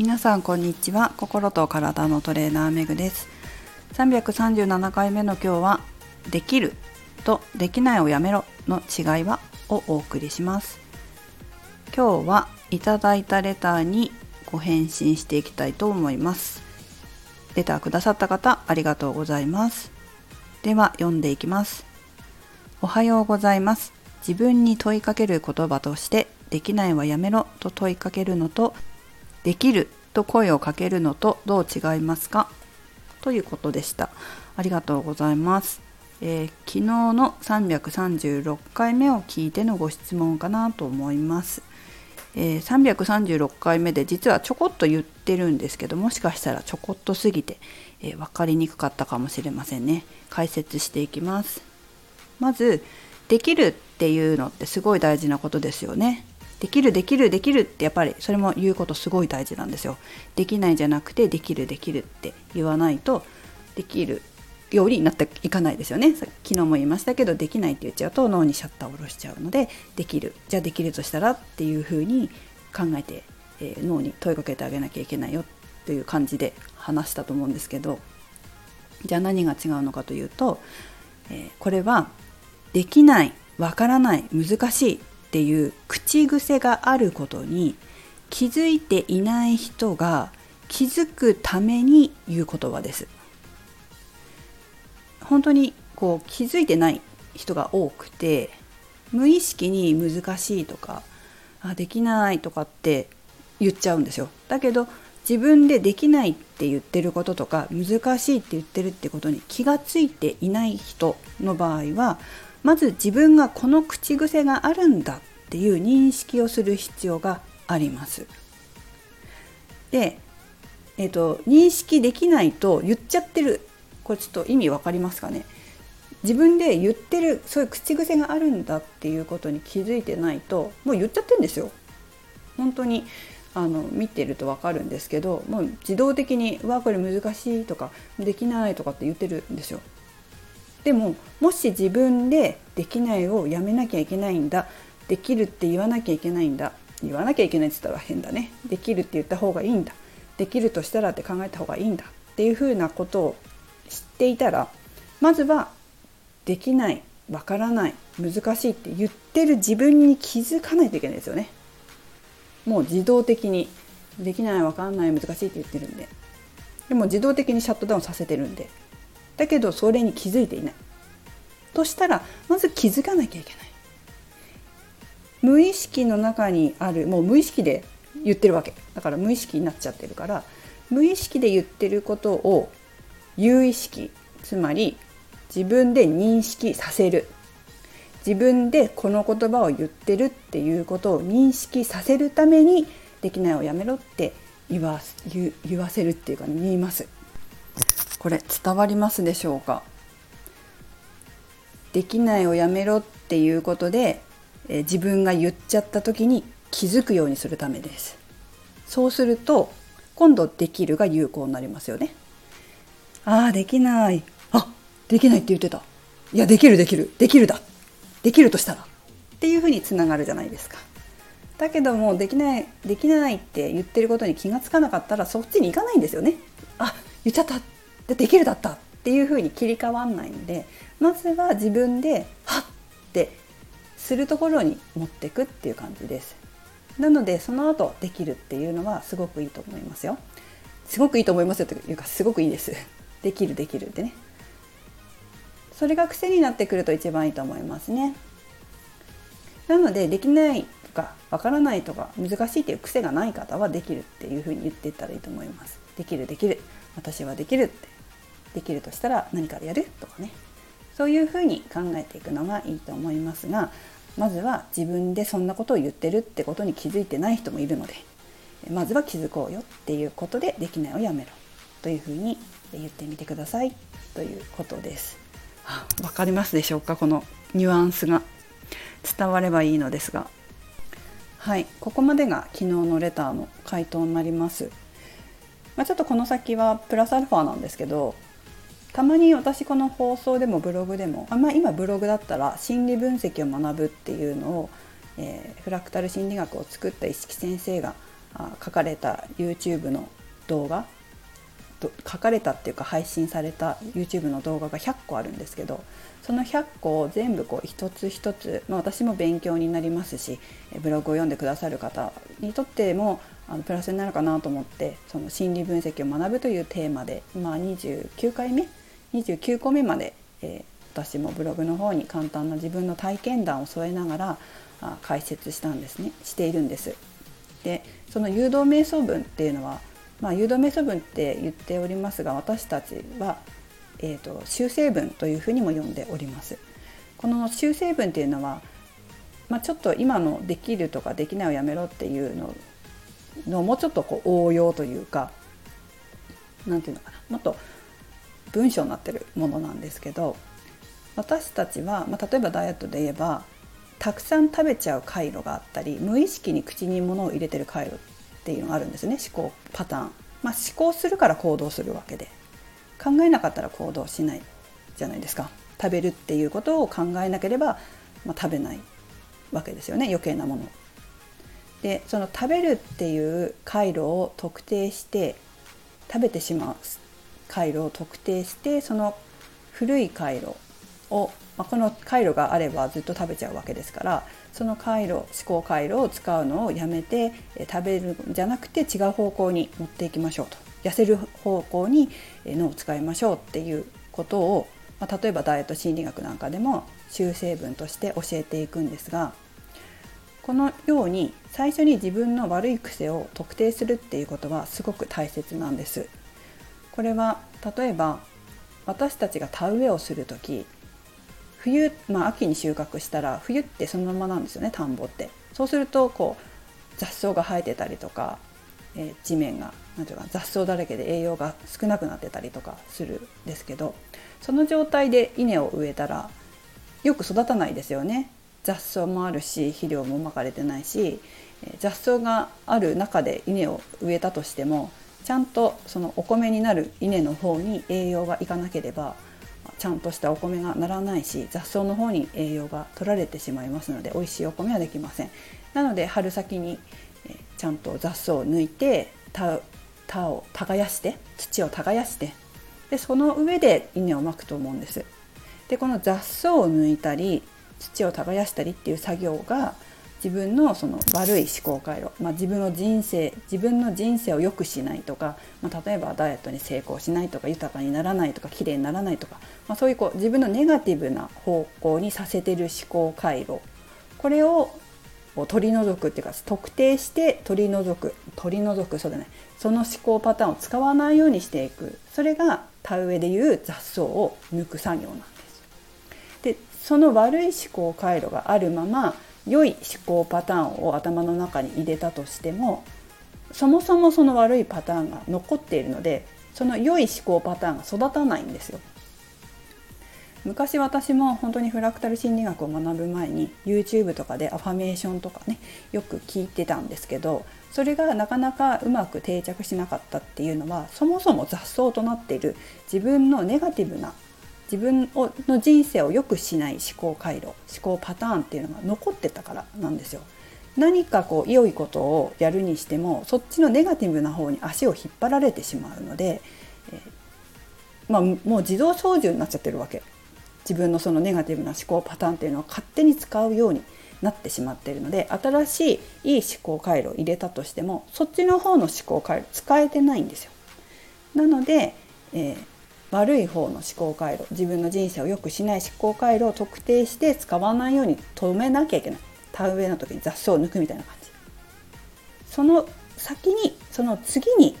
皆さんこんにちは。心と体のトレーナーめぐです。337回目の今日はできるとできないをやめろの違いはをお送りします。今日はいただいたレターにご返信していきたいと思います。レターくださった方ありがとうございます。では読んでいきます。おはようございます。自分に問いかける言葉としてできないはやめろと問いかけるのとできると声をかけるのとどう違いますか？ということでした。ありがとうございます。えー、昨日の336回目を聞いてのご質問かなと思います。えー、336回目で実はちょこっと言ってるんですけどもしかしたらちょこっとすぎて、えー、分かりにくかったかもしれませんね解説していきますまずできるっていうのってすごい大事なことですよねできるできるできるってやっぱりそれも言うことすごい大事なんですよ。できないじゃなくてできるできるって言わないとできるようになっていかないですよね。昨日も言いましたけどできないって言っちゃうと脳にシャッターを下ろしちゃうのでできるじゃあできるとしたらっていうふうに考えて、えー、脳に問いかけてあげなきゃいけないよっていう感じで話したと思うんですけどじゃあ何が違うのかというと、えー、これはできないわからない難しいっていう口癖があることに気づいていない人が気づくために言う言葉です。本当にこう気づいてない人が多くて無意識に難しいとかあできないとかって言っちゃうんですよ。だけど自分でできないって言ってることとか難しいって言ってるってことに気がついていない人の場合はまず自分がこの口癖があるんだっていう認識をする必要があります。で、えーと、認識できないと言っちゃってるこれちょっと意味分かりますかね？自分で言ってるそういう口癖があるんだっていうことに気づいてないともう言っちゃってるんですよ。本当にあの見てると分かるんですけどもう自動的に「わこれ難しい」とか「できない」とかって言ってるんですよ。でももし自分でできないをやめなきゃいけないんだできるって言わなきゃいけないんだ言わなきゃいけないって言ったら変だね。できるって言った方がいいんだ。できるとしたらって考えた方がいいんだ。っていうふうなことを知っていたらまずはできないわからない難しいって言ってる自分に気づかないといけないですよね。もう自動的にできないわかんない難しいって言ってるんで。でも自動的にシャットダウンさせてるんで。だけどそれに気づいていない。としたらまず気づかなきゃいけない。無意識の中にあるもう無意識で言ってるわけ。だから無意識になっちゃってるから無意識で言ってることを有意識つまり自分で認識させる。自分でこの言葉を言ってるっていうことを認識させるためにできないをやめろって言わ言わせるっていうか、ね、言います。これ伝わりますでしょうか？できないをやめろっていうことで、え自分が言っちゃった時に気づくようにするためです。そうすると今度できるが有効になりますよね。ああできない。あできないって言ってた。いやできるできる。できるだ。できるとしたら。っていうふうにつながるじゃないですか。だけどもできないできないって言ってることに気がつかなかったらそっちに行かないんですよね。あ言っちゃった。でできるだったっていうふうに切り替わんないんでまずは自分ではっってするところに持っていくっていう感じです。なのでその後できるっていうのはすごくいいと思いますよ。すごくいいと思いますよというかすごくいいです。できるできるってね。それが癖になってくると一番いいと思いますね。なのでできないとかわからないとか難しいっていう癖がない方はできるっていうふうに言っていったらいいと思います。できるできる。私はできるってできるとしたら何からやるとかね。そういうふうに考えていくのがいいと思いますがまずは自分でそんなことを言ってるってことに気づいてない人もいるのでまずは気づこうよっていうことでできないをやめろ。というふうに言ってみてくださいということです。わかりますでしょうか？このニュアンスが伝わればいいのですが。はい。ここまでが昨日のレターの回答になります。まあ、ちょっとこの先はプラスアルファなんですけどたまに私この放送でもブログでもあん、ま、今ブログだったら心理分析を学ぶっていうのを、えー、フラクタル心理学を作った意識先生が書かれた YouTube の動画書かれたっていうか配信された YouTube の動画が100個あるんですけどその100個を全部こう一つ一つ、まあ、私も勉強になりますしブログを読んでくださる方にとってもあのプラスになるかなと思ってその心理分析を学ぶというテーマで、まあ、29回目29個目まで、えー、私もブログの方に簡単な自分の体験談を添えながらあ解説したんですねしているんです。でその誘導瞑想文っていうのはまあ、誘導瞑想文って言っておりますが私たちは、えーと、修正文というふうにも呼んでおります。この修正文っていうのは、まあ、ちょっと今のできるとかできないをやめろっていうののもうちょっとこう応用というか何て言うのかなもっと文章になってるものなんですけど私たちは、まあ、例えばダイエットで言えばたくさん食べちゃう回路があったり無意識に口に物を入れてる回路っていうのがあるんですね思考パターン。まあ、思考するから行動するわけで考えなかったら行動しないじゃないですか食べるっていうことを考えなければ、まあ、食べないわけですよね余計なもの。でその食べるっていう回路を特定して食べてしまう回路を特定してその古い回路を、まあ、この回路があればずっと食べちゃうわけですからその回路思考回路を使うのをやめて食べるんじゃなくて違う方向に持っていきましょうと痩せる方向に脳を使いましょうっていうことを、まあ、例えばダイエット心理学なんかでも修正文として教えていくんですがこのように最初に自分の悪い癖を特定するっていうことはすごく大切なんです。これは例えば私たちが田植えをする時冬、まあ、秋に収穫したら冬ってそのままなんですよね田んぼって。そうするとこう雑草が生えてたりとか、えー、地面がなんていうか雑草だらけで栄養が少なくなってたりとかするんですけどその状態で稲を植えたらよく育たないですよね。雑草もあるし肥料もまかれてないし雑草がある中で稲を植えたとしてもちゃんとそのお米になる稲の方に栄養がいかなければちゃんとしたお米がならないし雑草の方に栄養が取られてしまいますので美味しいお米はできません。なので春先にちゃんと雑草を抜いて田田を耕して土を耕してでその上で稲をまくと思うんです。でこの雑草を抜いたり土を耕したりっていう作業が自分のその悪い思考回路、まあ、自分の人生自分の人生を良くしないとか、まあ、例えばダイエットに成功しないとか豊かにならないとか綺麗にならないとか、まあ、そういうこう自分のネガティブな方向にさせてる思考回路。これを取り除くっていうか特定して取り除く取り除くそうだね。その思考パターンを使わないようにしていく。それが田植えでいう雑草を抜く作業なんです。でその悪い思考回路があるまま良い思考パターンを頭の中に入れたとしてもそもそもその悪いパターンが残っているのでその良い思考パターンが育たないんですよ。昔私も本当にフラクタル心理学を学ぶ前に YouTube とかでアファメーションとかねよく聞いてたんですけどそれがなかなかうまく定着しなかったっていうのはそもそも雑草となっている自分のネガティブな自分をの人生を良くしない思考回路思考パターンっていうのが残ってたからなんですよ。何かこう良いことをやるにしてもそっちのネガティブな方に足を引っ張られてしまうので、えー、まあ、もう自動操縦になっちゃってるわけ自分のそのネガティブな思考パターンっていうのを勝手に使うようになってしまっているので新しいいい思考回路を入れたとしてもそっちの方の思考回路使えてないんですよ。なので、えー、悪い方の思考回路自分の人生を良くしない思考回路を特定して使わないように止めなきゃいけない。田植えの時に雑草を抜くみたいな感じ。その先にその次に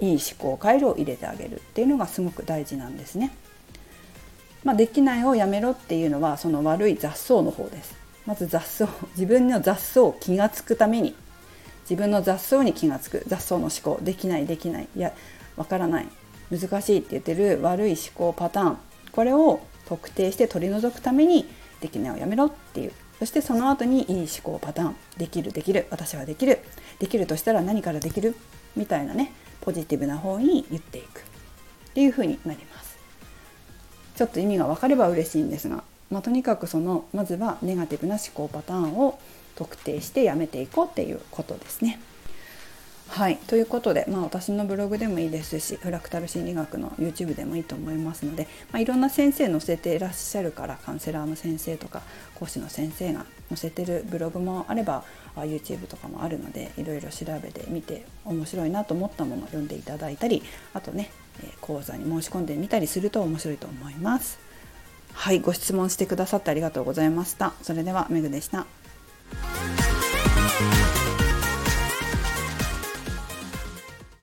いい思考回路を入れてあげるっていうのがすごく大事なんですね。まあ、できないをやめろっていうのはその悪い雑草の方です。まず雑草自分の雑草を気が付くために。自分の雑草に気が付く。雑草の思考。できないできない。いやわからない。難しいって言ってる悪い思考パターン。これを特定して取り除くためにできないをやめろっていう。そしてその後にいい思考パターン。できるできる。私はできる。できるとしたら何からできるみたいなね。ポジティブな方に言っていく。っていう風になります。ちょっと意味が分かれば嬉しいんですが、まあ、とにかくそのまずはネガティブな思考パターンを特定してやめていこうっていうことですね。はいということで、まあ、私のブログでもいいですしフラクタル心理学の YouTube でもいいと思いますので、まあ、いろんな先生載せていらっしゃるからカウンセラーの先生とか講師の先生が載せてるブログもあればあ YouTube とかもあるのでいろいろ調べてみて面白いなと思ったものを読んでいただいたりあとねえ講座に申し込んでみたりすると面白いと思います。はい、ご質問してくださってありがとうございました。それではめぐでした。